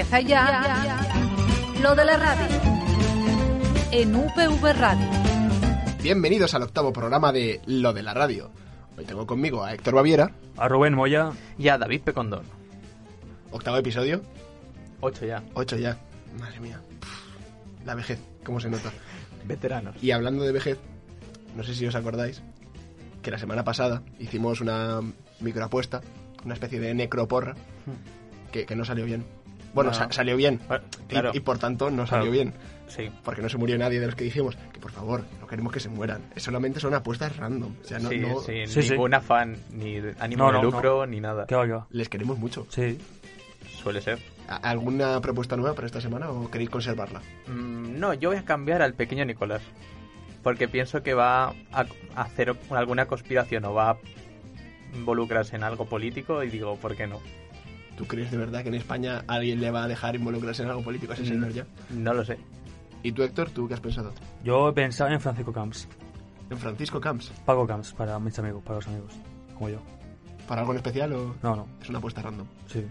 Empieza ya lo de la radio en UPV Radio. Bienvenidos al octavo programa de Lo de la Radio. Hoy tengo conmigo a Héctor Baviera, A Rubén Moya. Y a David Pecondón. octavo episodio, Ocho ya. ocho ya. Madre mía, Pff, la vejez, cómo se nota. Veteranos. Y hablando de vejez, no sé si os acordáis que la semana pasada hicimos una microapuesta, una especie de necroporra, que, que no salió bien. Bueno, No. sa- salió bien, Ah, y- por tanto no salió Claro. bien. Sí. Porque no se murió nadie de los que dijimos que por favor, no queremos que se mueran. Es solamente son apuestas random. O sea, no, sí, no- sí, Sí, sí. ningún afán, ni ánimo No, de no, lucro, ni nada. Les queremos mucho. Sí. Suele ser. ¿A- ¿Alguna propuesta nueva para esta semana o queréis conservarla? Mm, no, yo voy a cambiar al pequeño Nicolás. Porque pienso que va a hacer alguna conspiración o va a involucrarse en algo político y digo, ¿por qué no? ¿Tú crees de verdad que en España alguien le va a dejar involucrarse en algo político a ese Mm. señor ya? No lo sé. ¿Y tú, Héctor, tú qué has pensado? Yo pensaba en Francisco Camps. ¿En Francisco Camps? Pago Camps para mis amigos, para los amigos. Como yo. ¿Para algo en especial o No, no. es una apuesta random? Sí.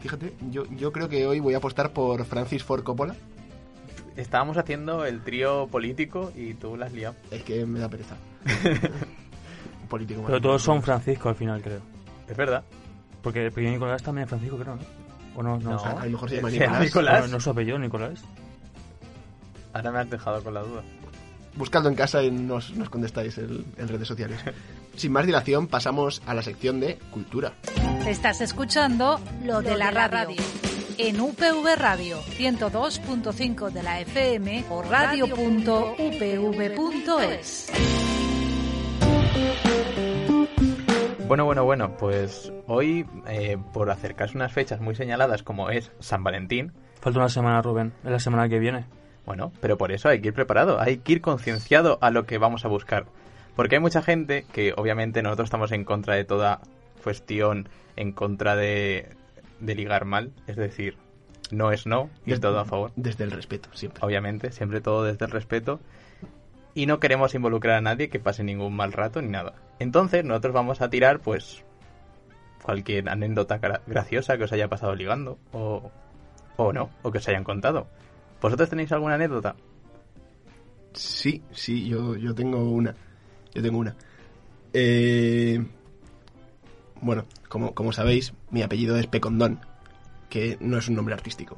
Fíjate, yo, yo creo que hoy voy a apostar por Francis Ford Coppola. Estábamos haciendo el trío político y tú la has liado. Es que me da pereza. Político Pero todos son Francisco al final, creo. Es verdad. Porque el pequeño Nicolás también es Francisco, creo, ¿no? ¿O no? No, No. A lo mejor se llama Nicolás. Nicolás. No, no es su apellido, Nicolás. Ahora me has dejado con la duda. Buscadlo en casa y nos, nos contestáis el- en redes sociales. Sin más dilación, pasamos a la sección de cultura. Estás escuchando lo de la radio en UPV Radio 102.5 de la FM o radio.upv.es. Bueno, bueno, bueno, pues hoy, eh, por acercarse unas fechas muy señaladas como es San Valentín, Falta una semana, Rubén. Es la semana que viene. bueno, pero por eso hay que ir preparado, hay que ir concienciado a lo que vamos a buscar. Porque hay mucha gente que obviamente nosotros estamos en contra de toda cuestión, en contra de, de ligar mal, es decir, no es no y Desde- todo a favor. Desde el respeto, siempre. Obviamente, siempre todo desde el respeto. Y no queremos involucrar a nadie que pase ningún mal rato ni nada. Entonces, nosotros vamos a tirar, pues, cualquier anécdota gra- graciosa que os haya pasado ligando. O, o no, o que os hayan contado. ¿Vosotros tenéis alguna anécdota? Sí, sí, yo, yo tengo una. Yo tengo una. Eh, bueno, como, como sabéis, mi apellido es Pecondón, que no es un nombre artístico.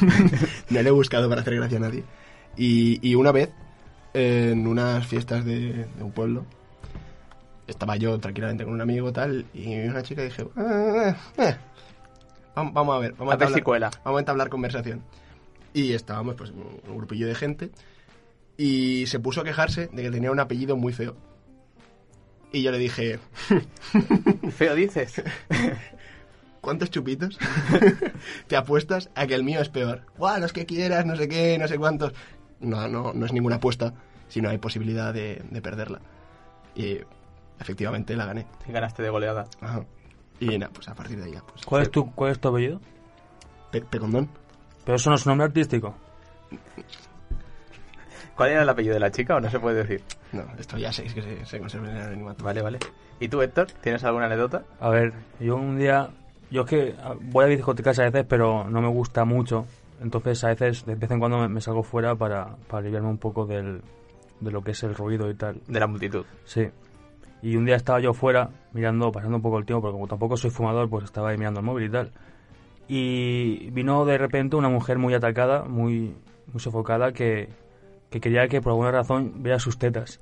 no lo he buscado para hacer gracia a nadie. Y, y una vez, en unas fiestas de, de un pueblo, estaba yo tranquilamente con un amigo tal, y una chica dije, "Ah, eh, vamos, vamos a ver, vamos A a, ver si entablar- cuela. vamos a entablar conversación. Y estábamos, pues, un grupillo de gente, y se puso a quejarse de que tenía un apellido muy feo. Y yo le dije, Feo dices. ¿cuántos chupitos te apuestas a que el mío es peor? ¡Guau, los que quieras, no sé qué, no sé cuántos! No, no, no es ninguna apuesta, sino hay posibilidad de, de perderla. Y efectivamente la gané. Si ganaste de goleada. Ajá. Y nada, pues a partir de ahí ya, pues... ¿Cuál es tu, cuál es tu apellido? Pe- Pecondón. Pero eso no es un nombre artístico. ¿Cuál era el apellido de la chica o no se puede decir? No, esto ya sé, es que se, se conserva en el anonimato. Vale, vale. ¿Y tú, Héctor? ¿Tienes alguna anécdota? A ver, yo un día... Yo es que ah, voy a discotecas a veces, pero no me gusta mucho. Entonces a veces, de vez en cuando me, me salgo fuera para, para aliviarme un poco del, de lo que es el ruido y tal. De la multitud. Sí. Y un día estaba yo fuera, mirando, pasando un poco el tiempo, porque como tampoco soy fumador, pues estaba ahí mirando el móvil y tal. Y vino de repente una mujer muy atacada, muy, muy sofocada, que, que quería que por alguna razón vea sus tetas.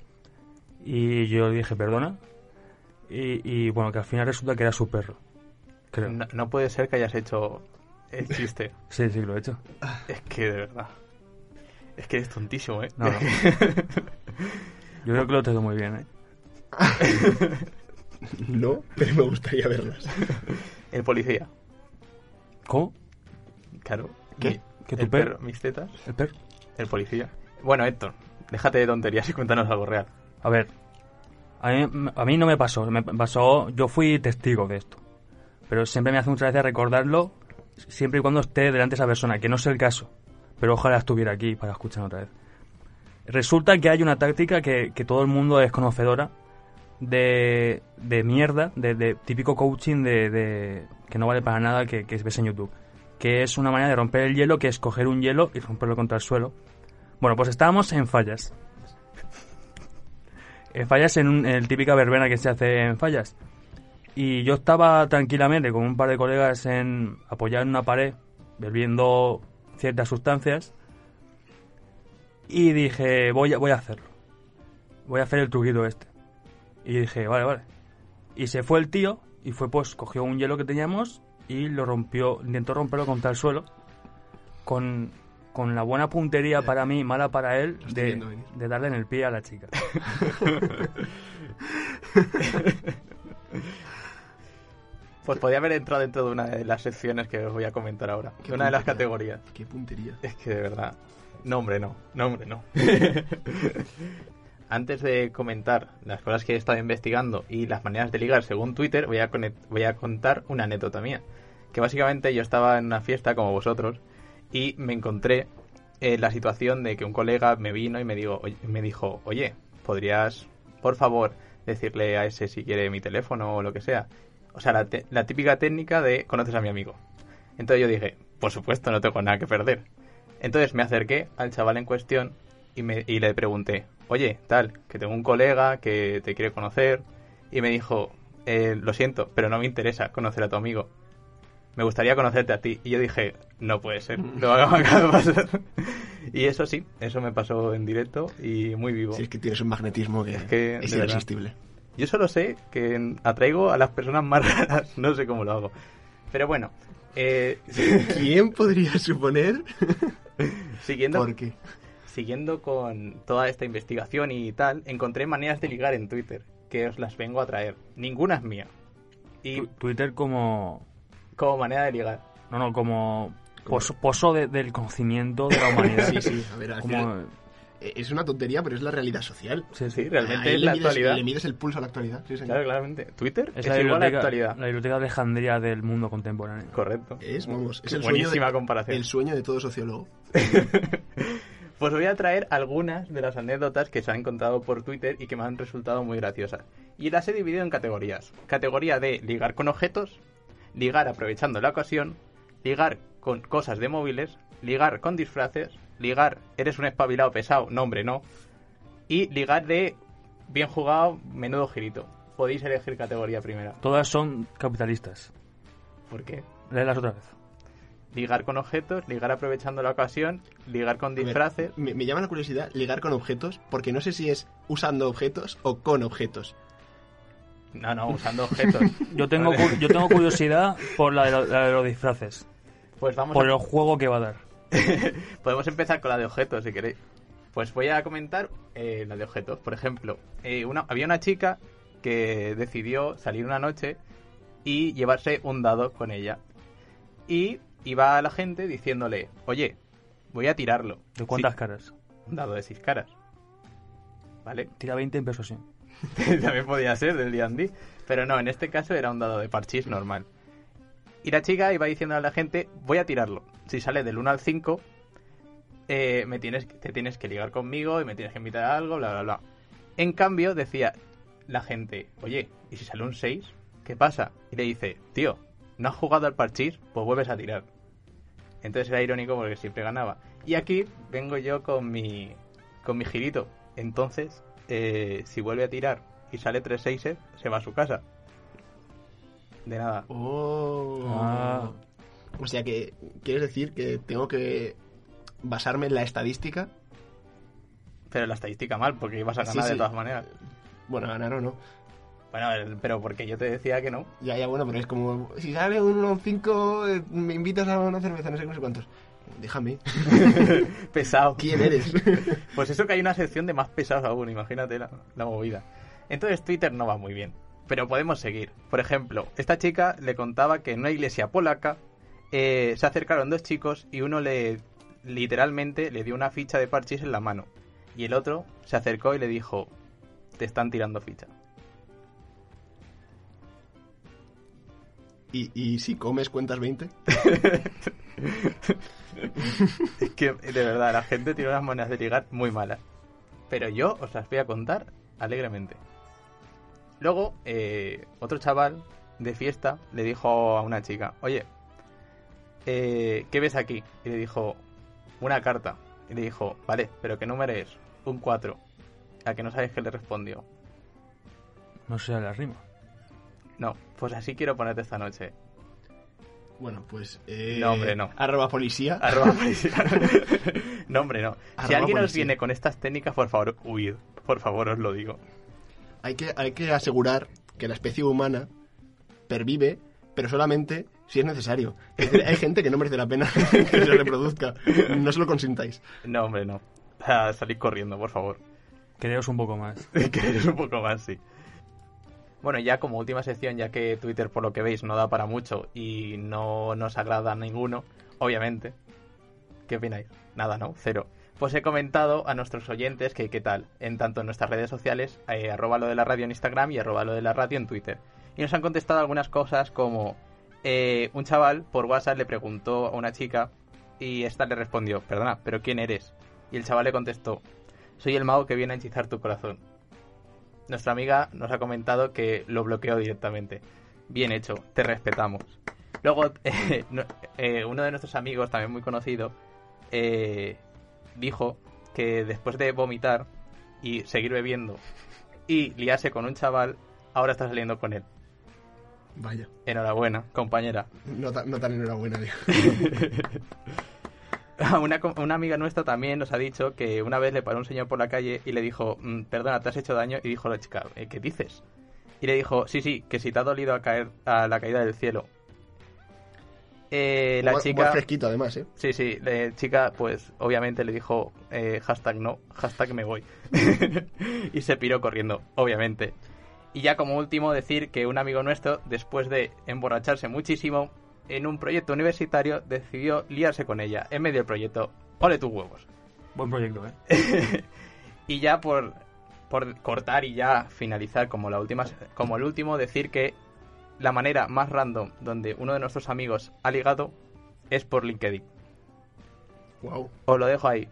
Y yo le dije, perdona. Y, y bueno, que al final resulta que era su perro. Creo. No, no puede ser que hayas hecho el chiste. Sí, sí, lo he hecho. Es que de verdad. Es que eres tontísimo, ¿eh? No, no. Yo creo que lo tengo muy bien, ¿eh? No, pero me gustaría verlas. el policía. ¿Cómo? Claro. ¿Qué? Mi- ¿Que tu el perro? perro? ¿Mis tetas? ¿El perro? El policía. Bueno, Héctor, déjate de tonterías y cuéntanos algo real. A ver, a mí, a mí no me pasó, me pasó, yo fui testigo de esto. Pero siempre me hace mucha gracia recordarlo, siempre y cuando esté delante de esa persona, que no es el caso. Pero ojalá estuviera aquí para escuchar otra vez. Resulta que hay una táctica que, que todo el mundo es conocedora de, de mierda, de, de típico coaching de, que no vale para nada que, que ves en YouTube. que es una manera de romper el hielo, que es coger un hielo y romperlo contra el suelo. Bueno, pues estábamos en fallas. En fallas en, un- en el típica verbena que se hace en fallas. Y yo estaba tranquilamente con un par de colegas en apoyado en una pared, bebiendo ciertas sustancias. Y dije, voy a, voy a hacerlo. Voy a hacer el truquito este. Y dije, vale, vale. Y se fue el tío y fue pues, cogió un hielo que teníamos y lo rompió, intentó romperlo contra el suelo. Con, con la buena puntería para mí, mala para él, de, de darle en el pie a la chica. Pues podía haber entrado dentro de una de las secciones que os voy a comentar ahora. De una de las categorías. Qué puntería. Es que de verdad. No, hombre, no. No, hombre, no. Antes de comentar las cosas que he estado investigando y las maneras de ligar según Twitter, voy a, voy a contar una anécdota mía. Que básicamente yo estaba en una fiesta como vosotros y me encontré en la situación de que un colega me vino y me, digo, oye- me dijo, oye, ¿podrías, por favor, decirle a ese si quiere mi teléfono o lo que sea? O sea, la, te- la típica técnica de conoces a mi amigo. Entonces yo dije, por supuesto, no tengo nada que perder. Entonces me acerqué al chaval en cuestión y, me, y le pregunté, oye, tal, que tengo un colega que te quiere conocer. Y me dijo, "Eh, lo siento, pero no me interesa conocer a tu amigo. Me gustaría conocerte a ti. Y yo dije, no puede ser, lo acaba de pasar. y eso sí, eso me pasó en directo y muy vivo. Si es que tienes un magnetismo que Es verdad. Yo solo sé que atraigo a las personas más raras, no sé cómo lo hago. Pero bueno, eh, ¿Quién podría suponer? siguiendo, ¿Por qué? siguiendo con toda esta investigación y tal, encontré maneras de ligar en Twitter que os las vengo a traer. Ninguna es mía. Y Twitter como... como manera de ligar. No, no, como... Pozo, pozo de- del conocimiento de la humanidad. Sí, sí, a ver, al Como- final, es una tontería, pero es la realidad social. sí, Sí, realmente es la mides- actualidad. Le mides el pulso a la actualidad. Sí, señor. Claro, claramente. Twitter es, Es la igual a la biblioteca, actualidad. la biblioteca de Alejandría del mundo contemporáneo. Correcto. Es, vamos, es el sueño, Buenísima de, comparación. el sueño de todo sociólogo. Pues voy a traer algunas de las anécdotas que se han encontrado por Twitter y que me han resultado muy graciosas. Y las he dividido en categorías. Categoría de ligar con objetos, ligar aprovechando la ocasión, ligar con cosas de móviles, ligar con disfraces, ligar eres un espabilado pesado, no hombre, no. Y ligar de bien jugado, menudo girito. Podéis elegir categoría primera. Todas son capitalistas. ¿Por qué? Léelas otra vez. Ligar con objetos, ligar aprovechando la ocasión, ligar con ver, disfraces. me, me llama la curiosidad ligar con objetos, porque no sé si es usando objetos o con objetos. No, no, usando objetos. Yo tengo, yo tengo curiosidad por la de, lo- la de los disfraces. Pues vamos Por a... el juego que va a dar. Podemos empezar con la de objetos, si queréis. Pues voy a comentar eh, la de objetos. Por ejemplo, eh, una, había una chica que decidió salir una noche y llevarse un dado con ella. Y iba a la gente diciéndole, oye, voy a tirarlo. ¿De cuántas Sí, caras? un dado de seis caras. ¿Vale? Tira 20 en persuasión. También podía ser del D&D. Pero no, en este caso era un dado de parchís normal. Y la chica iba diciendo a la gente, voy a tirarlo. Si sale del 1 al 5, eh, me tienes, te tienes que ligar conmigo y me tienes que invitar a algo, bla, bla, bla. En cambio, decía la gente, oye, ¿y si sale un 6? ¿Qué pasa? Y le dice, tío, ¿no has jugado al parchís? Pues vuelves a tirar. Entonces era irónico porque siempre ganaba. Y aquí vengo yo con mi, con mi girito. Entonces, eh, si vuelve a tirar y sale 3 6 se va a su casa. De nada. Oh. Ah. O sea que, ¿quieres decir que tengo que basarme en la estadística? Pero la estadística mal, porque ibas a Sí, ganar de todas maneras. Bueno, ganar o no. Bueno, pero porque yo te decía que no. Ya, ya, bueno, pero es como, si sale un 5, me invitas a una cerveza, no sé, no sé cuántos. Déjame. Pesado. ¿Quién eres? Pues eso que hay una sección de más pesados aún, imagínate la, la movida. Entonces Twitter no va muy bien, pero podemos seguir. Por ejemplo, esta chica le contaba que en una iglesia polaca eh, se acercaron dos chicos y uno le literalmente le dio una ficha de parchís en la mano y el otro se acercó y le dijo, te están tirando ficha. ¿Y, y si comes cuentas 20? Es que, de verdad, la gente tiene unas maneras de ligar muy malas. Pero yo os las voy a contar alegremente. Luego, eh, otro chaval de fiesta le dijo a una chica, oye, eh, ¿qué ves aquí? Y le dijo, una carta. Y le dijo, vale, pero ¿qué número es? Un 4. A que no sabes qué le respondió. No sé la rima. No, pues así quiero ponerte esta noche. Bueno, pues... Eh, No, hombre, no. Arroba policía. Arroba policía. no, hombre, no. si alguien os viene con estas técnicas, por favor, huid. Por favor, os lo digo. Hay que, hay que asegurar que la especie humana pervive, pero solamente si es necesario. Es decir, hay gente que no merece la pena que se reproduzca. No se lo consintáis. No, hombre, no. Sea, salid corriendo, por favor. Creeos un poco más. Queréis un poco más, sí. Bueno, ya como última sección, ya que Twitter, por lo que veis, no da para mucho y no nos agrada a ninguno, obviamente. ¿Qué opináis? Nada, ¿no? Cero. Pues he comentado a nuestros oyentes que qué tal, en tanto en nuestras redes sociales, eh, arroba lo de la radio en Instagram y arroba lo de la radio en Twitter. Y nos han contestado algunas cosas como eh, un chaval por WhatsApp le preguntó a una chica y esta le respondió, perdona, pero ¿quién eres? Y el chaval le contestó, soy el mago que viene a hechizar tu corazón. Nuestra amiga nos ha comentado que lo bloqueó directamente. Bien hecho, te respetamos. Luego, eh, no- uno de nuestros amigos, también muy conocido, eh, dijo que después de vomitar y seguir bebiendo y liarse con un chaval, ahora está saliendo con él. Vaya. Enhorabuena, compañera. No, ta- no tan enhorabuena, digo. Una, una amiga nuestra también nos ha dicho que una vez le paró un señor por la calle y le dijo, "Mm, perdona, te has hecho daño. Y dijo la chica, "¿Eh, ¿qué dices? Y le dijo, sí, sí, que si te ha dolido a caer a la caída del cielo. Eh, la chica... humor fresquito, además, ¿eh? Sí, sí, la chica, pues obviamente le dijo eh, hashtag no, hashtag me voy. y se piró corriendo, obviamente. Y ya como último decir que un amigo nuestro, después de emborracharse muchísimo, en un proyecto universitario decidió liarse con ella en medio del proyecto. ¡Ole tus huevos! Buen proyecto, ¿eh? Y ya por, por cortar y ya finalizar como la última como el último decir que la manera más random donde uno de nuestros amigos ha ligado es por LinkedIn. Wow. Os lo dejo ahí.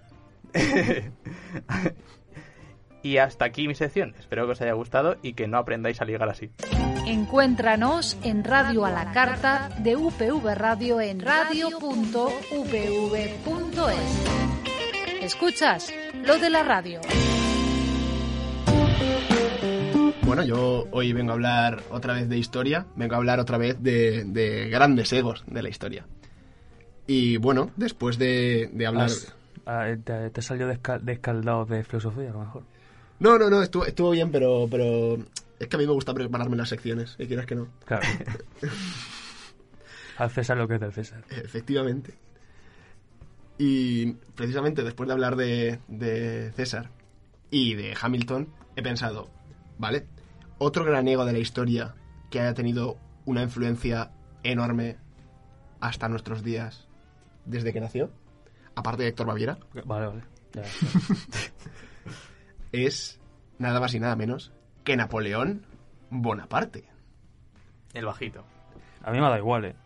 y hasta aquí mi sección. Espero que os haya gustado y que no aprendáis a ligar así. Encuéntranos en Radio a la Carta de UPV Radio en radio.upv.es. ¿Escuchas? Lo de la radio. Bueno, yo hoy vengo a hablar otra vez de historia, vengo a hablar otra vez de, de grandes egos de la historia. Y bueno, después de, de hablar... Has- ah, te, te salió desca- descaldado de filosofía, a lo mejor. No, no, no, estuvo, estuvo bien, pero, pero es que a mí me gusta prepararme las secciones, y quieras que no. Claro. Al César lo que es del César. Efectivamente. Y precisamente después de hablar de, de César y de Hamilton, he pensado, vale, otro gran ego de la historia que haya tenido una influencia enorme hasta nuestros días desde que nació, aparte de Héctor Baviera, Vale, vale. Ya, ya. es nada más y nada menos que Napoleón Bonaparte. El bajito. A mí me da igual, ¿eh?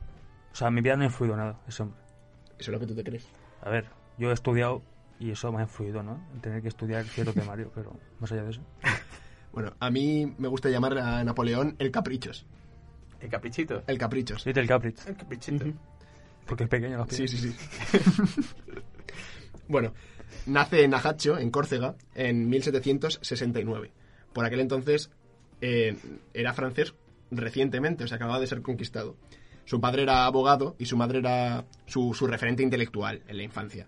O sea, en mi vida no ha influido nada ese hombre. Eso es lo que tú te crees. A ver, yo he estudiado y eso me ha influido, ¿no? En tener que estudiar cierto temario, pero más allá de eso. Bueno, a mí me gusta llamar a Napoleón el Caprichos. El caprichito. El Caprichos. Little Caprich, El caprichito. porque es pequeño los Sí, pies. sí, sí. bueno, nace en Ajaccio, en Córcega, en 1769. Por aquel entonces eh, era francés recientemente, o sea, acababa de ser conquistado. Su padre era abogado y su madre era su, su referente intelectual en la infancia.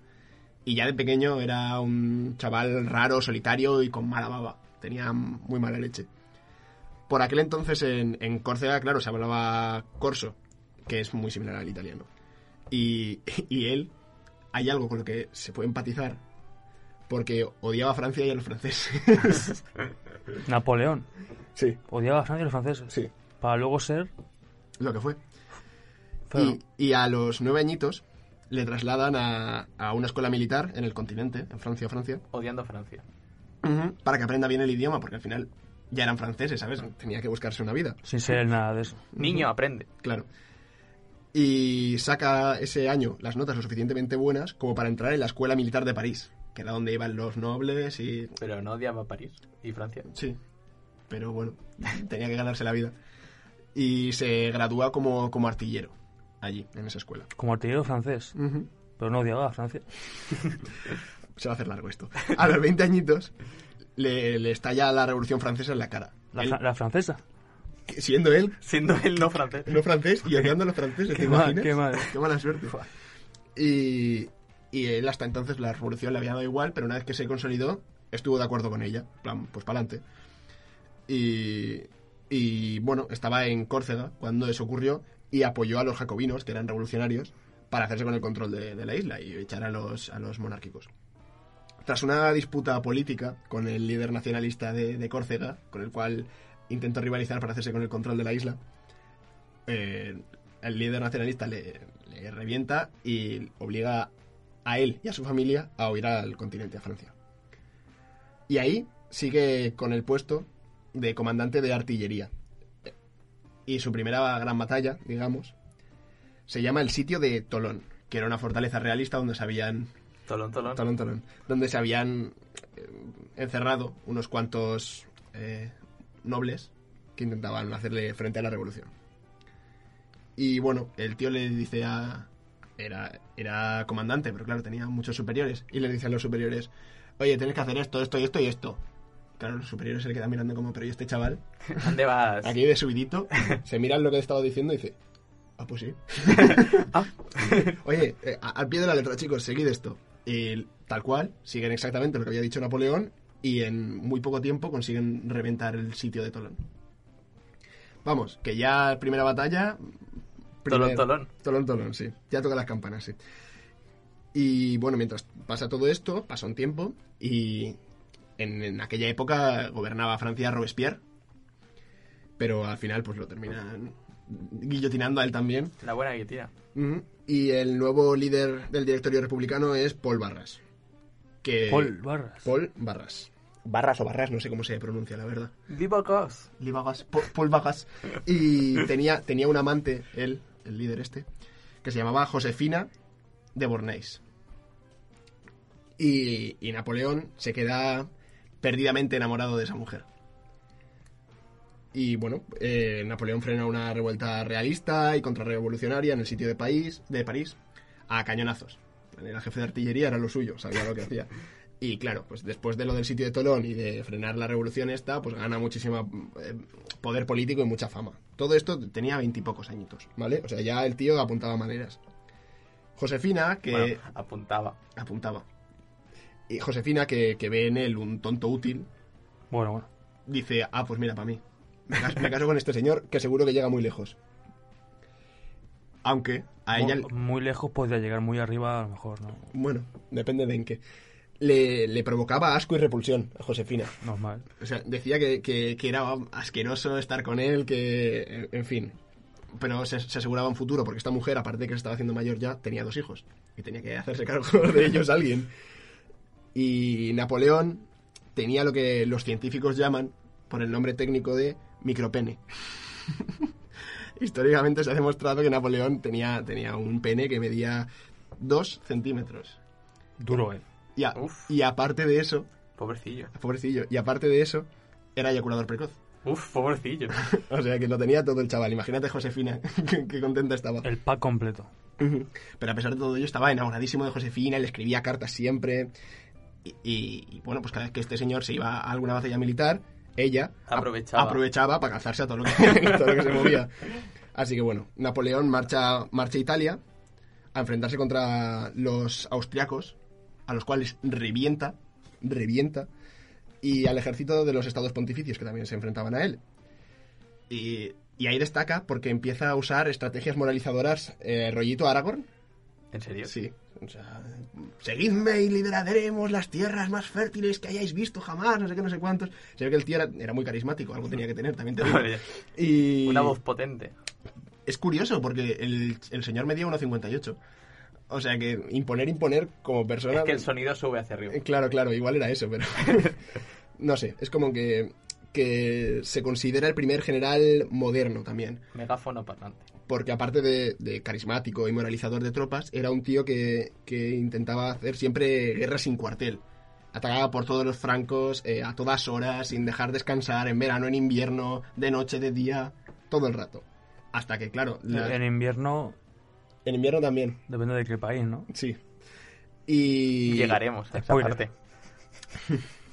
Y ya de pequeño era un chaval raro, solitario y con mala baba. Tenía muy mala leche. Por aquel entonces en, en Córcega, claro, se hablaba corso, que es muy similar al italiano. Y, y él, hay algo con lo que se puede empatizar, porque odiaba a Francia y a los franceses. Napoleón sí, odiaba a Francia y los franceses. sí, Para luego ser... lo que fue. Pero, Y, y a los nueve añitos le trasladan a, a una escuela militar en el continente, en Francia, Francia, Odiando a Francia. Para que aprenda bien el idioma, porque al final ya eran franceses, ¿sabes? Tenía que buscarse una vida. sin ser nada de eso. Niño, aprende. Claro. Y saca ese año las notas lo suficientemente buenas como para entrar en la escuela militar de París, que era donde iban los nobles y... Pero no odiaba París y Francia. Sí, pero bueno, tenía que ganarse la vida. Y se gradúa como, como artillero allí, en esa escuela. Como artillero francés. Pero no odiaba a Francia. Se va a hacer largo esto. A los 20 añitos le, le estalla la Revolución Francesa en la cara. La, Él- fra- la francesa. siendo él Siendo él no francés. no francés y odiando a los franceses, ¿te Qué mal, imaginas? qué mal. Qué mala suerte. Y, y él hasta entonces la revolución le había dado igual, pero una vez que se consolidó, estuvo de acuerdo con ella. Plan, pues para adelante. Y, y bueno, estaba en Córcega cuando eso ocurrió y apoyó a los jacobinos, que eran revolucionarios, para hacerse con el control de, de la isla y echar a los, a los monárquicos. Tras una disputa política con el líder nacionalista de, Córcega, con el cual intentó rivalizar para hacerse con el control de la isla, eh, el líder nacionalista le, le revienta y obliga a él y a su familia a huir al continente, a Francia. Y ahí sigue con el puesto de comandante de artillería. Y su primera gran batalla, digamos, se llama el sitio de Tolón, que era una fortaleza realista donde se habían Tolón, tolón. Tolón, Tolón, donde se habían eh, encerrado unos cuantos eh, nobles que intentaban hacerle frente a la revolución. Y bueno, el tío le dice a... Era, era comandante, pero claro, tenía muchos superiores. Y le dice a los superiores, oye, tienes que hacer esto, esto y esto y esto. Claro, los superiores se le quedan mirando como, pero ¿y este chaval? ¿Dónde vas? Aquí de subidito, se miran lo que he estado diciendo y dice, ah, pues sí. Ah. Oye, eh, al pie de la letra, chicos, seguid esto. Tal cual, siguen exactamente lo que había dicho Napoleón y en muy poco tiempo consiguen reventar el sitio de Tolón. Vamos, que ya primera batalla... Tolón, tolón. Tolón, Tolón, sí. Ya toca las campanas, sí. Y bueno, mientras pasa todo esto, pasa un tiempo y en, en aquella época gobernaba Francia Robespierre, pero al final pues lo terminan guillotinando a él también. La buena guillotina. Y el nuevo líder del directorio republicano es Paul Barras. Que Paul Barras. Paul Barras. Barras o Barras, no sé cómo se pronuncia, la verdad. Lee Vargas, Paul, Vargas. Y tenía, tenía un amante, él, el líder este, que se llamaba Josefina de Bornéis. Y, y Napoleón se queda perdidamente enamorado de esa mujer. Y bueno, eh, Napoleón frena una revuelta realista y contrarrevolucionaria en el sitio de, país, de París a cañonazos. Era jefe de artillería, era lo suyo, sabía lo que hacía. Y claro, pues después de lo del sitio de Tolón y de frenar la revolución esta, pues gana muchísimo eh, poder político y mucha fama. Todo esto tenía veintipocos añitos, ¿vale? O sea, ya el tío apuntaba maneras. Josefina, que Bueno, apuntaba. apuntaba. Y Josefina, que, que ve en él un tonto útil, Bueno, bueno. dice, ah, pues mira, para mí. Me caso, con este señor que seguro que llega muy lejos. Aunque a ella... Mu- Muy lejos podría llegar muy arriba, a lo mejor, ¿no? Bueno, depende de en qué. Le, le provocaba asco y repulsión a Josefina. Normal. O sea, decía que, que- que era asqueroso estar con él, que... En, en fin. Pero se, se aseguraba un futuro, porque esta mujer, aparte de que se estaba haciendo mayor ya, tenía dos hijos. Y tenía que hacerse cargo de ellos alguien. Y Napoleón tenía lo que los científicos llaman, por el nombre técnico de micropene. Históricamente se ha demostrado que Napoleón tenía, tenía un pene que medía 2 centímetros. Duro, ¿eh? Y, a- Uf. y aparte de eso, Pobrecillo. pobrecillo, y aparte de eso, era eyaculador precoz. Uf, pobrecillo. O sea que lo tenía todo el chaval. Imagínate Josefina, que, que contenta estaba. El pack completo. Pero a pesar de todo ello, estaba enamoradísimo de Josefina, le escribía cartas siempre. Y, y- y, bueno, pues cada vez que este señor se iba a alguna batalla militar, ella ap- Aprovechaba. aprovechaba para calzarse a todo lo, que, todo lo que se movía. Así que bueno, Napoleón marcha, marcha a Italia a enfrentarse contra los austriacos, a los cuales revienta, revienta, y al ejército de los estados pontificios, que también se enfrentaban a él. Y, y ahí destaca porque empieza a usar estrategias moralizadoras, eh, rollito Aragorn. ¿En serio? Sí, o sea, seguidme y liberaremos las tierras más fértiles que hayáis visto jamás, no sé qué, no sé cuántos. Se ve que el tío era, era muy carismático, algo tenía que tener, también te digo. Vale. Y Una voz potente. es curioso porque el, el señor medía 1,58. O sea que imponer, imponer como persona... Es que el sonido sube hacia arriba. Claro, claro, igual era eso, pero... no sé, es como que, que se considera el primer general moderno también. Megáfono parlante. Porque aparte de, de carismático y moralizador de tropas, era un tío que, que intentaba hacer siempre guerra sin cuartel. Atacaba por todos los francos, eh, a todas horas, sin dejar descansar, en verano, en invierno, de noche, de día, todo el rato. Hasta que, claro, la- En invierno En invierno también, Depende de qué país, ¿no? sí. Y... Llegaremos a esa Spoiler. parte.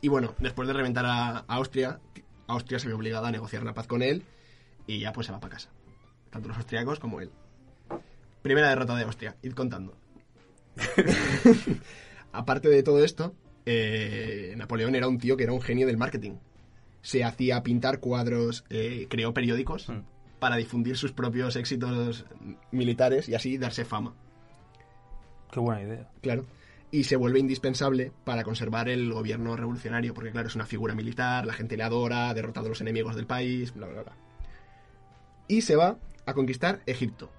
Y bueno, después de reventar a a Austria, Austria se ve obligada a negociar la paz con él y ya pues se va para casa. Tanto los austriacos como él. Primera derrota de Austria, id contando. Aparte de todo esto, eh, Napoleón era un tío que era un genio del marketing. Se hacía pintar cuadros, eh, creó periódicos Mm. para difundir sus propios éxitos militares y así darse fama. Qué buena idea. Claro. Y se vuelve indispensable para conservar el gobierno revolucionario, porque claro, es una figura militar, la gente le adora, ha derrotado a los enemigos del país, bla, bla, bla. Y se va a conquistar Egipto,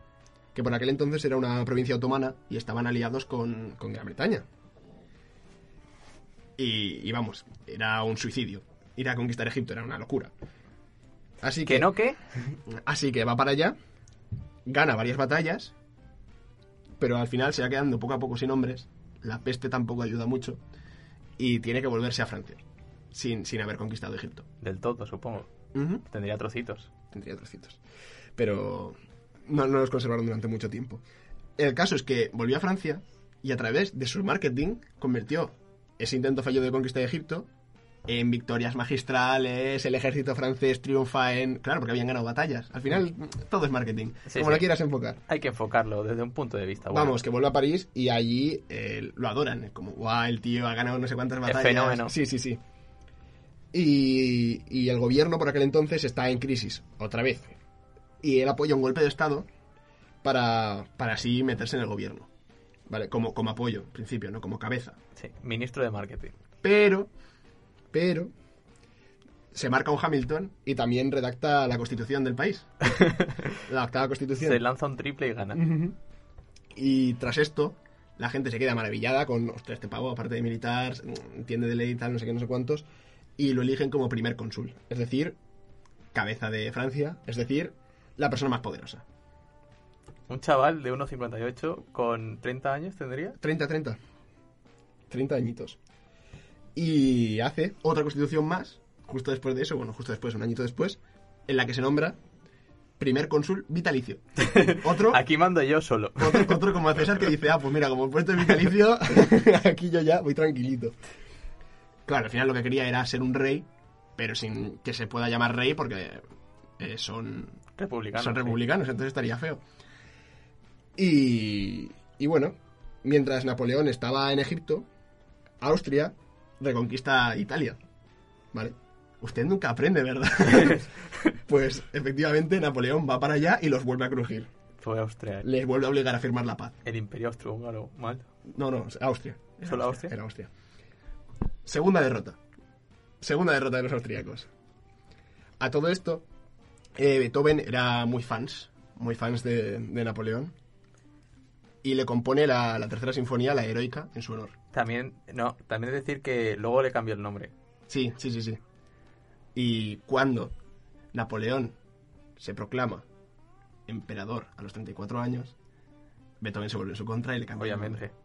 que por aquel entonces era una provincia otomana y estaban aliados con, con Gran Bretaña. Y, y vamos, era un suicidio. Ir a conquistar Egipto era una locura. Así que, ¿Que no qué? Así que va para allá, gana varias batallas, pero al final se va quedando poco a poco sin hombres. La peste tampoco ayuda mucho y tiene que volverse a Francia, sin, sin haber conquistado Egipto. Del todo, supongo. Tendría trocitos. Tendría trocitos. Pero no, no los conservaron durante mucho tiempo. El caso es que volvió a Francia y a través de su marketing convirtió ese intento fallido de conquista de Egipto en victorias magistrales, el ejército francés triunfa en... Claro, porque habían ganado batallas. Al final, todo es marketing, Sí, como sí. lo quieras enfocar. Hay que enfocarlo desde un punto de vista. bueno. Vamos, que vuelve a París y allí eh, lo adoran. Como, guau, el tío ha ganado no sé cuántas batallas. fenómeno. Sí, sí, sí. Y, y el gobierno por aquel entonces está en crisis, otra vez. Y él apoya un golpe de Estado para, para así meterse en el gobierno. ¿Vale? Como, como apoyo, en principio, ¿no? Como cabeza. Sí, ministro de marketing. Pero, pero, se marca un Hamilton y también redacta la constitución del país. La octava constitución. Se lanza un triple y gana. Y tras esto, la gente se queda maravillada con, ostras, este pavo, aparte de militar, entiende de ley y tal, no sé qué, no sé cuántos, y lo eligen como primer cónsul. Es decir, cabeza de Francia, es decir, la persona más poderosa. Un chaval de 1,58 con 30 años tendría. 30, 30. 30 añitos. Y hace otra constitución más, justo después de eso, bueno, justo después, un añito después, en la que se nombra primer cónsul vitalicio. Otro, Aquí mando yo solo. Otro, otro como a César que dice, ah, pues mira, como el puesto vitalicio, aquí yo ya voy tranquilito. Claro, al final lo que quería era ser un rey, pero sin que se pueda llamar rey porque eh, son, Republicano. son sí. republicanos, entonces estaría feo. Y, y bueno, mientras Napoleón estaba en Egipto, Austria reconquista Italia. ¿Vale? Usted nunca aprende, ¿verdad? pues efectivamente Napoleón va para allá y los vuelve a crujir. Fue Austria. Les vuelve a obligar a firmar la paz. El imperio austrohúngaro. Mal. No, no, Austria. ¿Solo Austria? Era Austria. Segunda derrota. Segunda derrota de los austríacos. A todo esto, eh, Beethoven era muy fans, muy fans de, de Napoleón. Y le compone la, la tercera sinfonía, la heroica, en su honor. También, no, también es decir que luego le cambió el nombre. Sí, sí, sí, sí. Y cuando Napoleón se proclama emperador a los 34 años, Beethoven se vuelve en su contra y le cambia el Obviamente. nombre.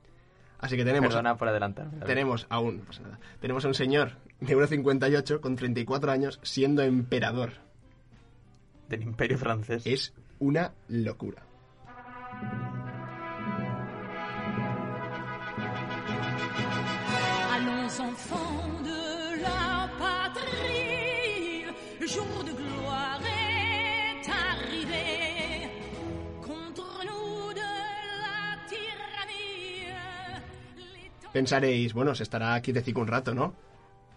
Así que tenemos Perdona por adelantarme. Tenemos aún, no pasa nada. Tenemos a un señor de 1,58 con 34 años siendo emperador. Del imperio francés. Es una locura. Jour de gloire est arrivé. Contre nous de la tyrannie, les temps- Pensaréis, bueno, se estará aquí de un rato, ¿no?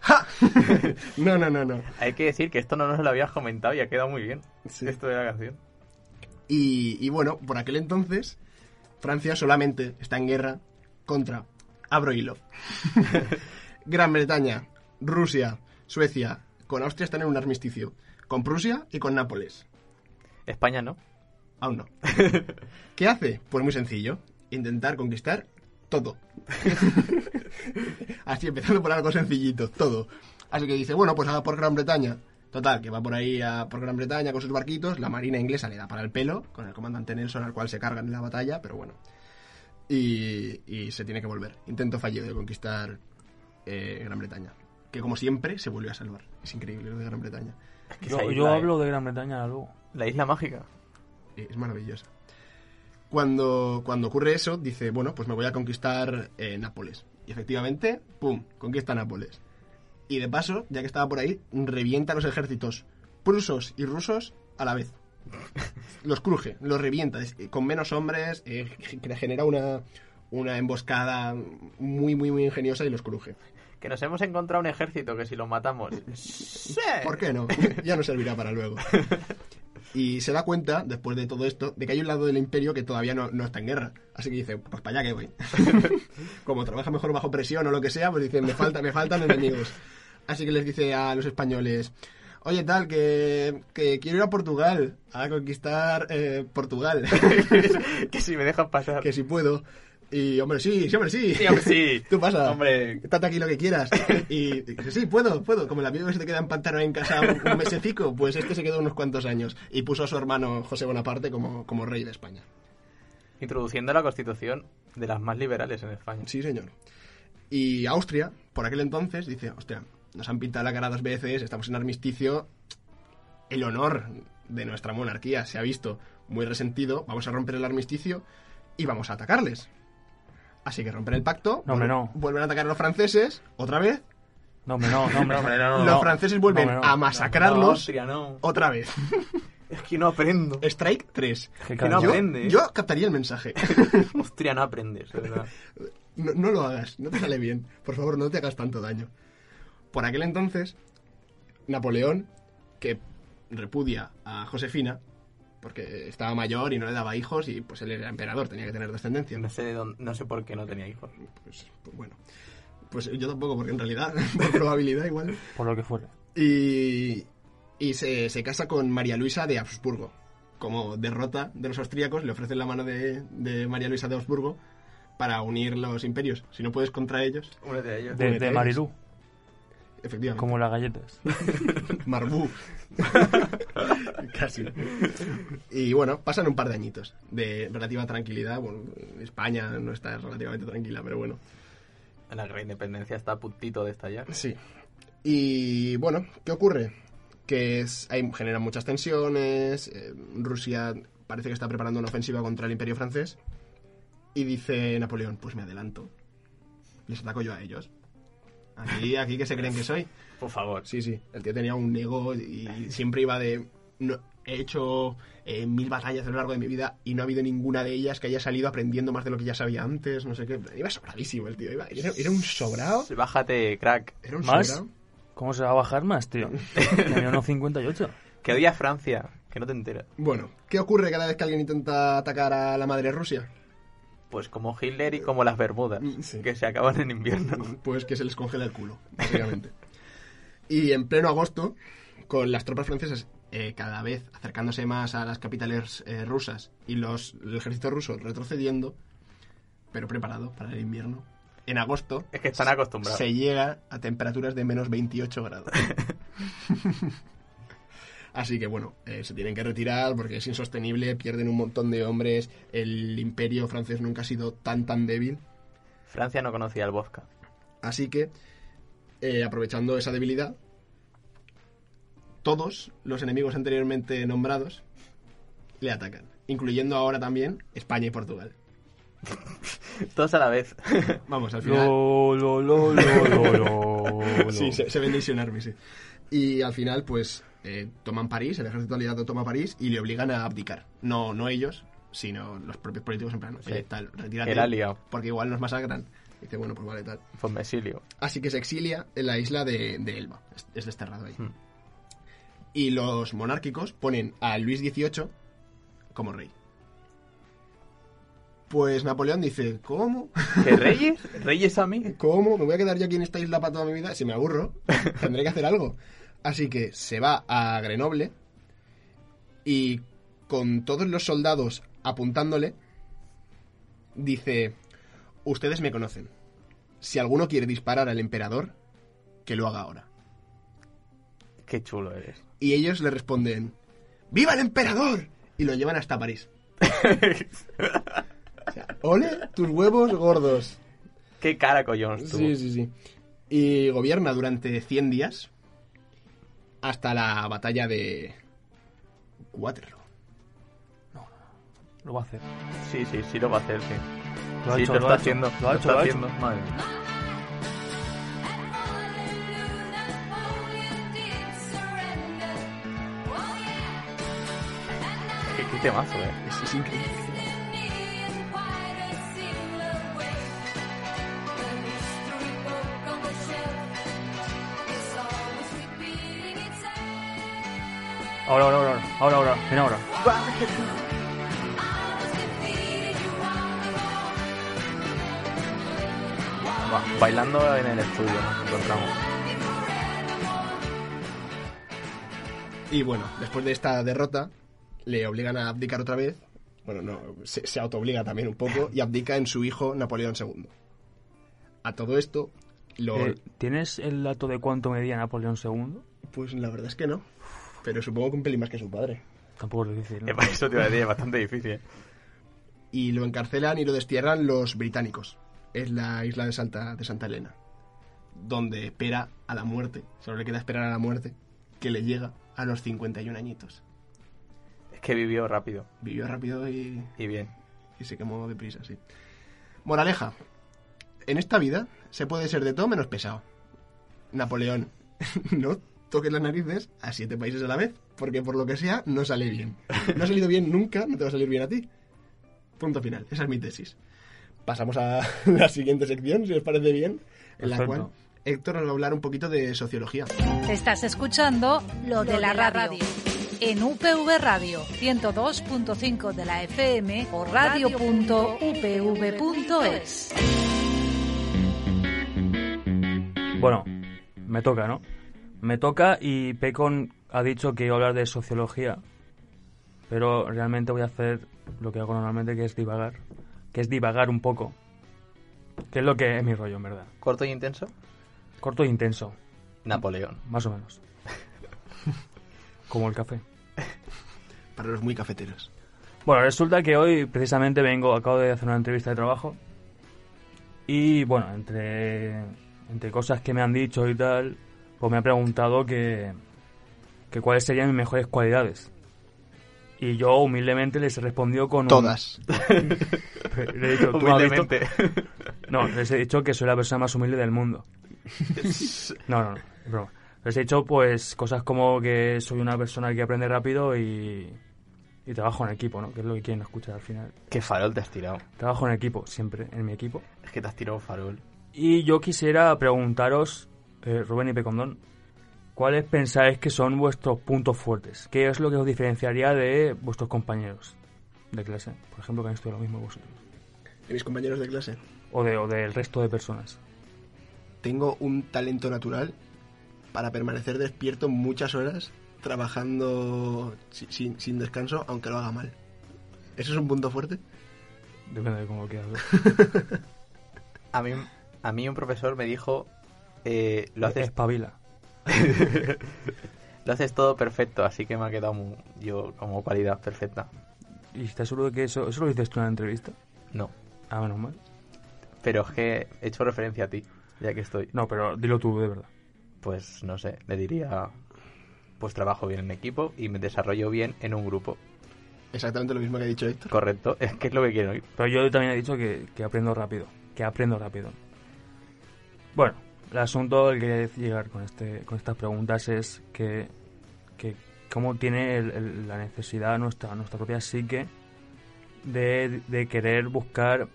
¡Ja! no, no, no, no. Hay que decir que esto no nos lo habías comentado y ha quedado muy bien. Sí. Esto de la canción. Y, y bueno, por aquel entonces, Francia solamente está en guerra contra Abro hilo. Gran Bretaña, Rusia, Suecia, con Austria están en un armisticio. Con Prusia y con Nápoles. España no. Aún no. ¿Qué hace? Pues muy sencillo. Intentar conquistar todo. Así, empezando por algo sencillito, todo. Así que dice, bueno, pues haga por Gran Bretaña. Total, que va por ahí a- por Gran Bretaña con sus barquitos. La marina inglesa le da para el pelo, con el comandante Nelson al cual se cargan en la batalla, pero bueno. Y, y se tiene que volver. Intento fallido de conquistar eh, Gran Bretaña. Que como siempre se vuelve a salvar. Es increíble lo de Gran Bretaña. Que Yo, yo hablo de Gran Bretaña luego. eh. La isla mágica. Eh, Es maravillosa. Cuando, cuando ocurre eso, dice, bueno, pues me voy a conquistar eh, Nápoles. Y efectivamente, ¡pum!, conquista Nápoles. Y de paso, ya que estaba por ahí, revienta los ejércitos prusos y rusos a la vez. Los cruje, los revienta, es- con menos hombres, eh, ge- genera una, una emboscada muy, muy, muy ingeniosa y los cruje. Que nos hemos encontrado un ejército que si lo matamos... ¡Sí! ¿Por qué no? ya no servirá para luego. Y se da cuenta, después de todo esto, de que hay un lado del imperio que todavía no, no está en guerra. Así que dice, pues para allá que voy. Como trabaja mejor bajo presión o lo que sea, pues dice, me, falta, me faltan enemigos. Así que les dice a los españoles, oye tal, que, que quiero ir a Portugal, a conquistar eh, Portugal. que si me dejas pasar. que si puedo. Y, hombre, sí, sí, hombre, sí. Sí, hombre, sí. Tú pasa. Hombre. Estate aquí lo que quieras. Y, y dice, sí, puedo, puedo. Como el amigo que se te queda en pantano en casa un, un mesecico, pues este se quedó unos cuantos años. Y puso a su hermano José Bonaparte como, como rey de España. Introduciendo la constitución de las más liberales en España. Sí, señor. Y Austria, por aquel entonces, dice, hostia, nos han pintado la cara dos veces, estamos en armisticio, el honor de nuestra monarquía se ha visto muy resentido, vamos a romper el armisticio y vamos a atacarles. Así que rompen el pacto, No, hombre, vuelven- no. vuelven a atacar a los franceses, otra vez, No, hombre, no, no, hombre, hombre, no, no, los franceses vuelven No, hombre, no. a masacrarlos No, Austria, no. otra vez. Es que no aprendo. Strike 3. Que Que no yo, aprende, ¿eh? yo captaría el mensaje. Austria no aprendes, de verdad. No, no lo hagas, no te sale bien. Por favor, no te hagas tanto daño. Por aquel entonces, Napoleón, que repudia a Josefina, porque estaba mayor y no le daba hijos y pues él era emperador, tenía que tener descendencia. No sé, de dónde- no sé por qué no tenía hijos. Pues, pues bueno. Pues yo tampoco, porque en realidad, por probabilidad igual. por lo que fuere. Y, y se, se casa con María Luisa de Habsburgo. Como derrota de los austríacos, le ofrecen la mano de, de María Luisa de Habsburgo para unir los imperios. Si no puedes contra ellos, Uno de ellos. De, Únete a de. Marilú, efectivamente. como las galletas. Marbú. Casi. Y bueno, pasan un par de añitos de relativa tranquilidad. Bueno, España no está relativamente tranquila, pero bueno. La de independencia está a puntito de estallar. Sí. Y bueno, ¿qué ocurre? Que es, hay, generan muchas tensiones. eh, Rusia parece que está preparando una ofensiva contra el Imperio francés. Y dice Napoleón: Pues me adelanto. Les ataco yo a ellos. Aquí, aquí que se creen que soy. Por favor. Sí, sí. El tío tenía un ego y siempre iba de. No- he hecho eh, mil batallas a lo largo de mi vida y no ha habido ninguna de ellas que haya salido aprendiendo más de lo que ya sabía antes, no sé qué. Iba sobradísimo el tío. Iba, era, era un sobrado. Bájate, crack. Era un ¿Más? sobrado. ¿Cómo se va a bajar más, tío? Tenía unos 58. Que odia Francia. Que no te enteras. Bueno, ¿qué ocurre cada vez que alguien intenta atacar a la madre Rusia? Pues como Hitler y como las Bermudas. Mm, sí. Que se acaban en invierno. Pues que se les congela el culo, básicamente. y en pleno agosto, con las tropas francesas eh, cada vez acercándose más a las capitales eh, rusas y los, el ejército ruso retrocediendo, pero preparado para el invierno, en agosto Es que están acostumbrados. se llega a temperaturas de menos 28 grados. Así que bueno, eh, se tienen que retirar porque es insostenible, pierden un montón de hombres, el imperio francés nunca ha sido tan tan débil. Francia no conocía el vodka. Así que, eh, aprovechando esa debilidad, todos los enemigos anteriormente nombrados le atacan, incluyendo ahora también España y Portugal. Todos a la vez. Vamos, al final... Lo, lo, lo, lo, lo, lo. Sí, se, se Nation Army, sí. Y al final, pues, eh, toman París, el ejército aliado toma París y le obligan a abdicar. No, no ellos, sino los propios políticos en plan, Sí. tal, retírate. Liado. Porque igual nos masacran. Dice, bueno, pues vale, tal. Pues me exilio. Así que se exilia en la isla de, de Elba. Es, es desterrado ahí. Hmm. Y los monárquicos ponen a Luis XVIII como rey. Pues Napoleón dice, ¿cómo? ¿Que reyes? ¿Reyes a mí? ¿Cómo? ¿Me voy a quedar yo aquí en esta isla para toda mi vida? Si me aburro, tendré que hacer algo. Así que se va a Grenoble y con todos los soldados apuntándole, dice, ustedes me conocen. Si alguno quiere disparar al emperador, que lo haga ahora. Qué chulo eres. Y ellos le responden, ¡Viva el emperador! Y lo llevan hasta París. O sea, ¡Ole tus huevos gordos! Qué cara collons tú. Sí, sí, sí. Y gobierna durante 100 días hasta la batalla de Waterloo. Lo va a hacer. Sí, sí, sí lo va a hacer, sí. Lo ha sí, hecho, lo, lo está ha hecho. haciendo. Lo ha hecho, está lo ha haciendo. hecho. Madre qué temazo, eh. Es, es increíble. Ahora, ahora, ahora, ahora, ahora, mira ahora. Va, bailando en el estudio nos encontramos. Y bueno, después de esta derrota, le obligan a abdicar otra vez. Bueno, no, se, se autoobliga también un poco y abdica en su hijo Napoleón II. A todo esto, lo, Eh, ¿Tienes el dato de cuánto medía Napoleón II? pues la verdad es que no. Pero supongo que un pelín más que su padre. Tampoco es difícil. ¿no? Eso te iba a decir, es bastante difícil. eh. Y lo encarcelan y lo destierran los británicos. Es la isla de Santa, de Santa Elena. Donde espera a la muerte. Solo le queda esperar a la muerte. Que le llega a los 51 añitos. Que vivió rápido Vivió rápido y, y bien. y se quemó deprisa, sí. Moraleja. En esta vida se puede ser de todo menos pesado. Napoleón, no toques las narices a siete países a la vez, porque por lo que sea no sale bien. No ha salido bien nunca, no te va a salir bien a ti. Punto final, esa es mi tesis. Pasamos a la siguiente sección, si os parece bien, en la Perfecto. cual Héctor nos va a hablar un poquito de sociología. Estás escuchando lo de la radio. En UPV Radio 102.5 de la FM o radio.upv.es. Bueno, me toca, ¿no? Me toca y Pecon ha dicho que iba a hablar de sociología, pero realmente voy a hacer lo que hago normalmente, que es divagar, que es divagar un poco, que es lo que es mi rollo, en verdad. Corto y intenso. Corto e intenso, Napoleón. más o menos. Como el café. Para los muy cafeteros. Bueno, resulta que hoy precisamente vengo, acabo de hacer una entrevista de trabajo y bueno, entre, entre cosas que me han dicho y tal, pues me ha preguntado que, que cuáles serían mis mejores cualidades. Y yo humildemente les he respondido con un- Todas. Le he dicho, "¿Tú me has visto?". Humildemente. No, les he dicho que soy la persona más humilde del mundo. No, no, no, es broma. Les he dicho pues cosas como que soy una persona que aprende rápido y, y trabajo en equipo, ¿no? Que es lo que quieren escuchar al final. Qué farol te has tirado. Trabajo en equipo, siempre, en mi equipo. Es que te has tirado farol. Y yo quisiera preguntaros, eh, Rubén y Pecondón, ¿cuáles pensáis que son vuestros puntos fuertes? ¿Qué es lo que os diferenciaría de vuestros compañeros de clase? Por ejemplo, que han estudiado lo mismo que vosotros. De mis compañeros de clase. O, de, o del resto de personas. tengo un talento natural para permanecer despierto muchas horas trabajando si- sin, sin descanso, aunque lo haga mal. ¿Eso es un punto fuerte? Depende de cómo quieras. A mí, a mí un profesor me dijo, eh, lo, haces, Espabila. lo haces todo perfecto, así que me ha quedado yo como cualidad perfecta. ¿Y estás seguro de que eso, eso lo dices tú en la entrevista? No, Ah, menos mal. pero es que he hecho referencia a ti, ya que estoy. No, pero dilo tú, de verdad. Pues no sé, le diría, pues trabajo bien en equipo y me desarrollo bien en un grupo. Exactamente lo mismo que ha dicho Héctor. Correcto, es que es lo que quiero oír. Pero yo también he dicho que, que aprendo rápido. Que aprendo rápido. Bueno, el asunto al que quería llegar con, este, con estas preguntas es que, que cómo tiene el- el- la necesidad nuestra, nuestra propia psique de, de querer buscar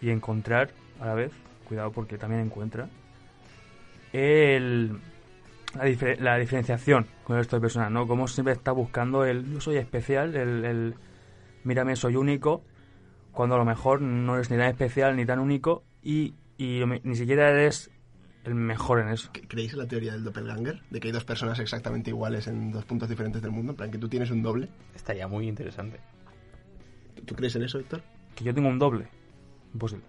y encontrar a la vez, cuidado porque también encuentra, el, la, difer- la diferenciación con el resto de personas, ¿no? Como siempre está buscando el yo soy especial, el, el mírame, soy único, cuando a lo mejor no eres ni tan especial ni tan único y, y ni siquiera eres el mejor en eso. ¿Creéis en la teoría del doppelganger? De que hay dos personas exactamente iguales en dos puntos diferentes del mundo. En plan, que tú tienes un doble. Estaría muy interesante. ¿Tú- ¿Tú crees en eso, Héctor? Que yo tengo un doble. Imposible.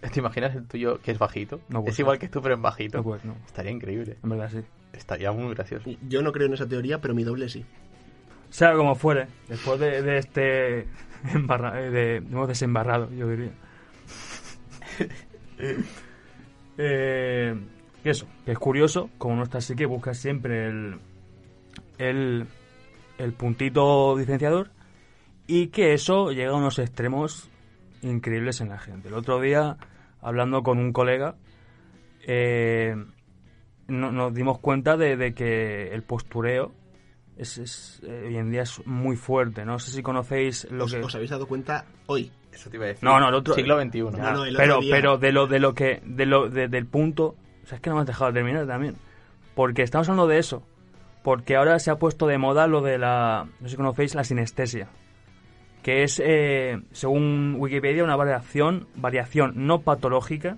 ¿Te imaginas el tuyo que es bajito? No puede es ser. igual que tú, pero en bajito. No puedes, no. Estaría increíble. En verdad sí. Estaría muy gracioso. Yo no creo en esa teoría, pero mi doble sí. Sea como fuere, después de, de este embarra, eh, de, hemos desembarrado, yo diría. eh, eso, que es curioso, como nuestra psique busca siempre el, el, el puntito diferenciador y que eso llega a unos extremos increíbles en la gente. El otro día, hablando con un colega, eh, no- nos dimos cuenta de, de que el postureo es, es, eh, hoy en día es muy fuerte. No sé si conocéis lo ¿Os, que... os habéis dado cuenta hoy? Eso te iba a decir. No, no, el otro- Siglo XXI. No, no, el otro pero, día- pero de lo de lo que de lo de- del punto, o sea, es que no me has dejado terminar también, porque estamos hablando de eso, porque ahora se ha puesto de moda lo de la, no sé si conocéis la sinestesia, que es eh, según Wikipedia una variación variación no patológica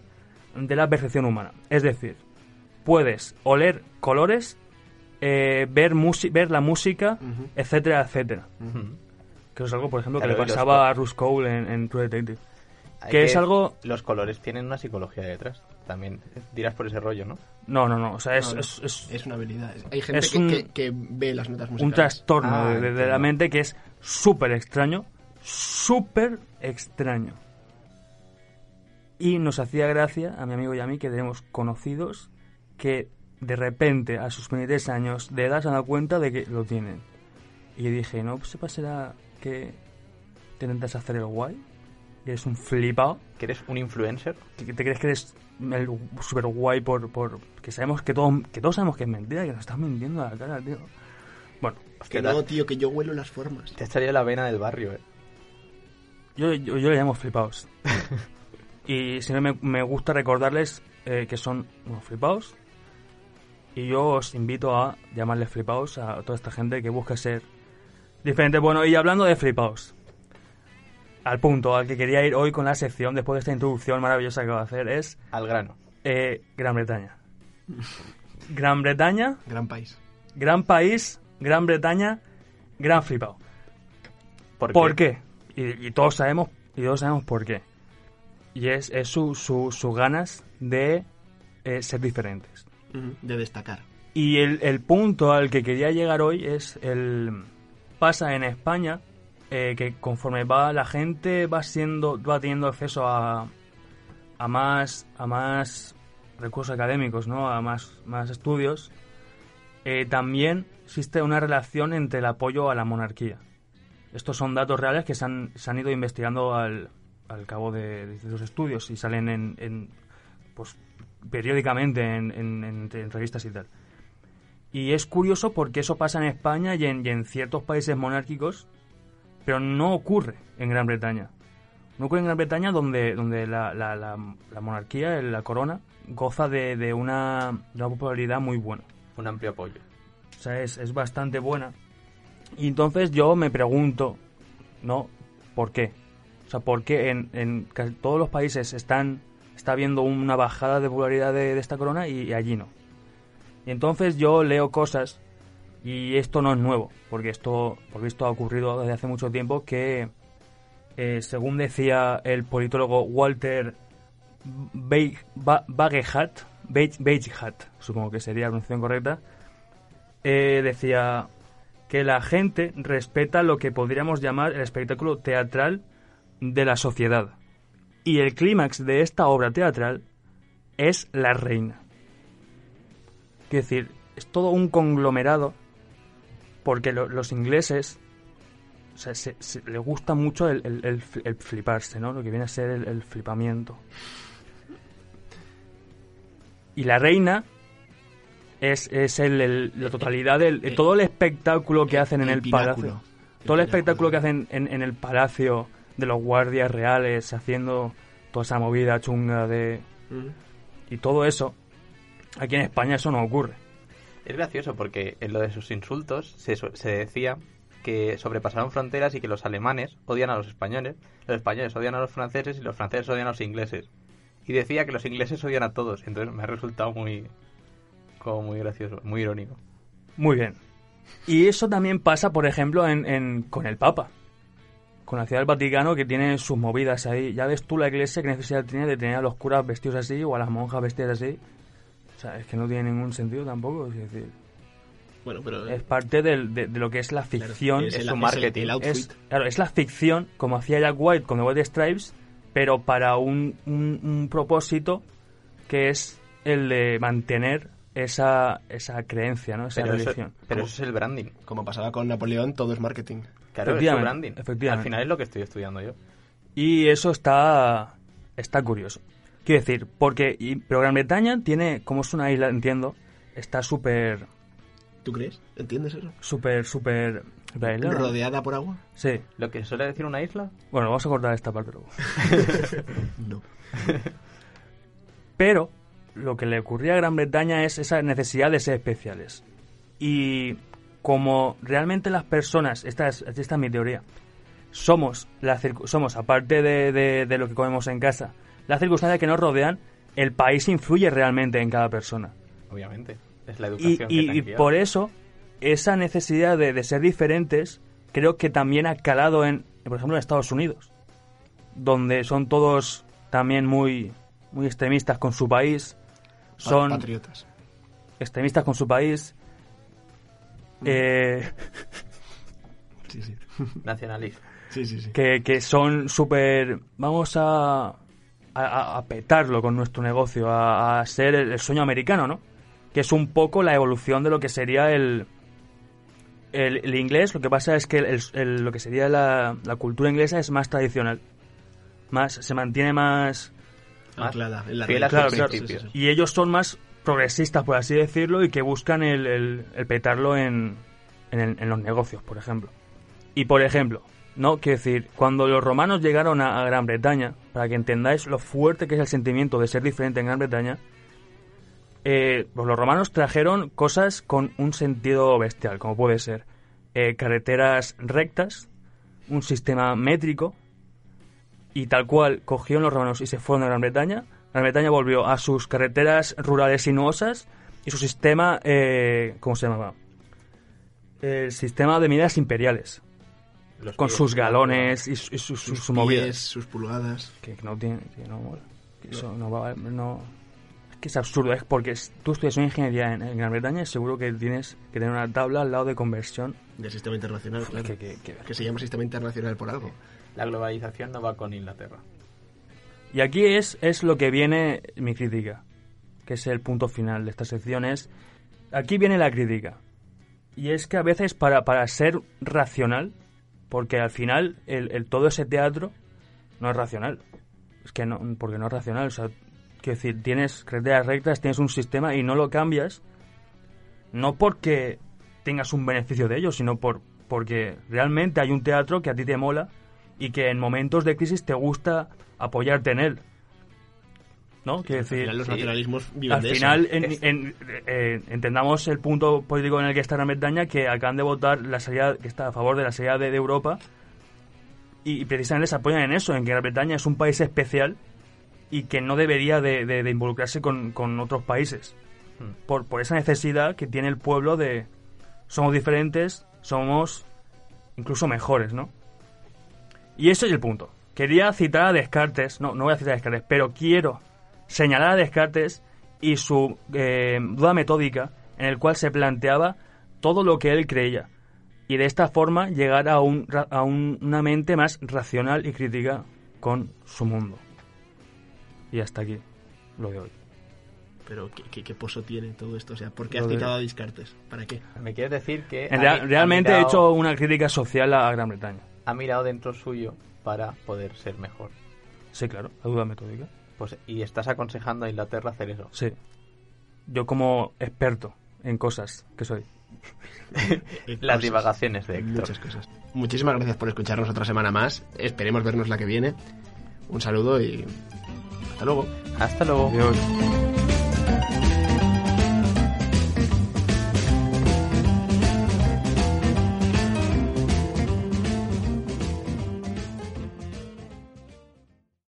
de la percepción humana, es decir, puedes oler colores, eh, ver musi- ver la música, etcétera, etcétera. Que es algo, por ejemplo, que le pasaba a Russ Cole en, en True Detective. Que es algo Los colores tienen una psicología detrás. También dirás por ese rollo, ¿no? No, no, no. O sea, es, No, no, es- es es una habilidad. Hay gente es que, un- que- que ve las notas un musicales. trastorno Ah, de, de- la mente que es súper extraño. Súper extraño. Y nos hacía gracia a mi amigo y a mí que tenemos conocidos que de repente a sus 23 años de edad se han dado cuenta de que lo tienen. Y yo dije, ¿no se pasará que te intentas hacer el guay? Que eres un flipado. Que eres un influencer. ¿Te, te crees que eres el super guay por, por que sabemos que todos que todos sabemos que es mentira que nos estás mintiendo a la cara tío bueno Que no, tío, que yo huelo las formas. Te estaría la vena del barrio, eh. Yo, yo, yo le llamo flipaos y si no me, me gusta recordarles eh, que son unos flipaos y yo os invito a llamarles flipaos a toda esta gente que busca ser diferente bueno y hablando de flipaos al punto al que quería ir hoy con la sección después de esta introducción maravillosa que acabo de hacer es Al grano. eh, Gran Bretaña Gran Bretaña Gran país. Gran país, Gran Bretaña, gran flipado. ¿Por, ¿Por qué? Y, y todos sabemos y todos sabemos por qué. Y es, es su, su, sus ganas de eh, ser diferentes. De destacar. Y el, el punto al que quería llegar hoy es el pasa en España eh, que conforme va la gente va siendo va teniendo acceso a, a más a más recursos académicos, ¿no? A más más estudios. eh, también existe una relación entre el apoyo a la monarquía. Estos son datos reales que se han, se han ido investigando al, al cabo de, los estudios y salen en, en, pues periódicamente en, en- en- en revistas y tal. Y es curioso porque eso pasa en España y en, y en ciertos países monárquicos, pero no ocurre en Gran Bretaña. No ocurre en Gran Bretaña donde, donde la, la- la- la monarquía, la corona, goza de, de una, de una popularidad muy buena. Un amplio apoyo. O sea, es, es bastante buena. Y entonces yo me pregunto, ¿no? ¿Por qué? O sea, ¿por qué en, en casi todos los países están está habiendo una bajada de popularidad de, esta corona y, allí no? Y entonces yo leo cosas y esto no es nuevo, porque esto, porque esto ha ocurrido desde hace mucho tiempo que, eh, según decía el politólogo Walter Bagehart, Bagehart, supongo que sería la pronunciación correcta, eh, decía que la gente respeta lo que podríamos llamar el espectáculo teatral de la sociedad. Y el clímax de esta obra teatral es la reina. Quiero decir, es todo un conglomerado porque lo- los ingleses o sea, se, se- les gusta mucho el, el- el fl- el fliparse, ¿no? Lo que viene a ser el flipamiento. Y la reina es, es el, el- la totalidad del el- todo el espectáculo que hacen en el pináculo. palacio. Todo el espectáculo que hacen en, en el palacio de los guardias reales haciendo toda esa movida chunga de y todo eso. Aquí en España eso no ocurre. Es gracioso porque en lo de sus insultos se, su- se decía que sobrepasaron fronteras y que los alemanes odian a los españoles, los españoles odian a los franceses y los franceses odian a los ingleses. Y decía que los ingleses odian a todos. Entonces me ha resultado muy, como muy gracioso, muy irónico. Muy bien. Y eso también pasa, por ejemplo, en, en- con el Papa. Con la ciudad del Vaticano que tiene sus movidas ahí. Ya ves tú la iglesia que necesidad tiene de tener a los curas vestidos así o a las monjas vestidas así. O sea, es que no tiene ningún sentido tampoco. Es decir, Bueno, pero... es parte del- de, de lo que es la claro, ficción. es, es el, su es marketing. el, el outfit. es, claro, es la ficción, como hacía Jack White con The White Stripes, pero para un, un, un propósito que es el de mantener esa, esa creencia, ¿no? Esa Pero, eso, religión. pero ¿Cómo? eso es el branding. Como pasaba con Napoleón, todo es marketing. Claro, es Efectivamente, branding. efectivamente. Al final es lo que estoy estudiando yo. Y eso está, está curioso. Quiero decir, porque, y- pero Gran Bretaña tiene, como es una isla, entiendo, está súper, ¿Tú crees? ¿Entiendes eso? súper, súper... ¿Rodeada por agua? Sí. Lo que suele decir una isla, Bueno, vamos a cortar esta parte luego. No. Pero lo que le ocurría a Gran Bretaña es esa necesidad de ser especiales. Y como realmente las personas, esta es, esta es mi teoría, somos, la somos aparte de, de- de lo que comemos en casa, las circunstancias que nos rodean, el país influye realmente en cada persona. obviamente. Es la Y, educación que y- han y criado. por eso, esa necesidad de, de ser diferentes, creo que también ha calado en, por ejemplo, en Estados Unidos, donde son todos también muy, muy extremistas con su país, Pa- son patriotas. extremistas con su país. eh, Sí, sí. Nacionalismo. Sí, sí, sí. que, que son súper... Vamos a, a, a petarlo con nuestro negocio, a, a ser el, el sueño americano, ¿no? Que es un poco la evolución de lo que sería el, el, el inglés. Lo que pasa es que el- el- lo que sería la, la cultura inglesa es más tradicional. Más, se mantiene más... Más Anclada en la fiel a raíz. sus Sí, sí, sí, principios. sí. Y ellos son más progresistas, por así decirlo, y que buscan el, el- el petarlo en, en, el- en los negocios, por ejemplo. Y por ejemplo, ¿no? Quiero decir, cuando los romanos llegaron a, a Gran Bretaña, para que entendáis lo fuerte que es el sentimiento de ser diferente en Gran Bretaña, eh, pues los romanos trajeron cosas con un sentido bestial, como puede ser eh, carreteras rectas, un sistema métrico, y tal cual cogieron los romanos y se fueron a Gran Bretaña. Gran Bretaña volvió a sus carreteras rurales sinuosas y su sistema, eh, ¿cómo se llamaba? El sistema de medidas imperiales, Los con pies, sus galones y, su- y sus, Sus sus movidas. pies, sus pulgadas. Que no tiene, que no mola. Que eso no va, no... Es que es absurdo, es porque tú estudias una ingeniería en, en Gran Bretaña y seguro que tienes que tener una tabla al lado de conversión. Del sistema internacional, claro. Que, que- que- Que se llama sistema internacional por algo. La globalización no va con Inglaterra. Y aquí es, es lo que viene mi crítica, que es el punto final de esta sección. Es, aquí viene la crítica. Y es que a veces para, para ser racional, porque al final el, el todo ese teatro no es racional. Es que no, porque no es racional. O sea, quiero decir, tienes carreteras rectas, tienes un sistema y no lo cambias, no porque tengas un beneficio de ello, sino por, porque realmente hay un teatro que a ti te mola y que en momentos de crisis te gusta apoyarte en él. ¿No? Quiero Al decir, final los sí. nacionalismos viven al de final, eso. en- en- eh, entendamos el punto político en el que está Gran Bretaña, que acaban de votar la salida, que está a favor de la salida de, de Europa, y, y precisamente se apoyan en eso, en que Gran Bretaña es un país especial y que no debería de, de- de involucrarse con, con otros países. Hmm. Por, por esa necesidad que tiene el pueblo de somos diferentes, somos incluso mejores, ¿no? Y ese es el punto. Quería citar a Descartes, no, no voy a citar a Descartes, pero quiero señalar a Descartes y su eh, duda metódica en el cual se planteaba todo lo que él creía y de esta forma llegar a, un, a un- una mente más racional y crítica con su mundo. Y hasta aquí lo de hoy. Pero ¿qué, qué, qué pozo tiene todo esto? O sea, ¿por qué has de- citado a Descartes? ¿Para qué? Me quieres decir que En real- realmente he hecho una crítica social a Gran Bretaña. Ha mirado dentro suyo para poder ser mejor. Sí, claro, la duda metódica. Pues y estás aconsejando a Inglaterra hacer eso. Sí. Yo como experto en cosas que soy. Las cosas. divagaciones de Héctor. Muchas cosas. Muchísimas gracias por escucharnos otra semana más. Esperemos vernos la que viene. Un saludo y hasta luego. Hasta luego. Adiós.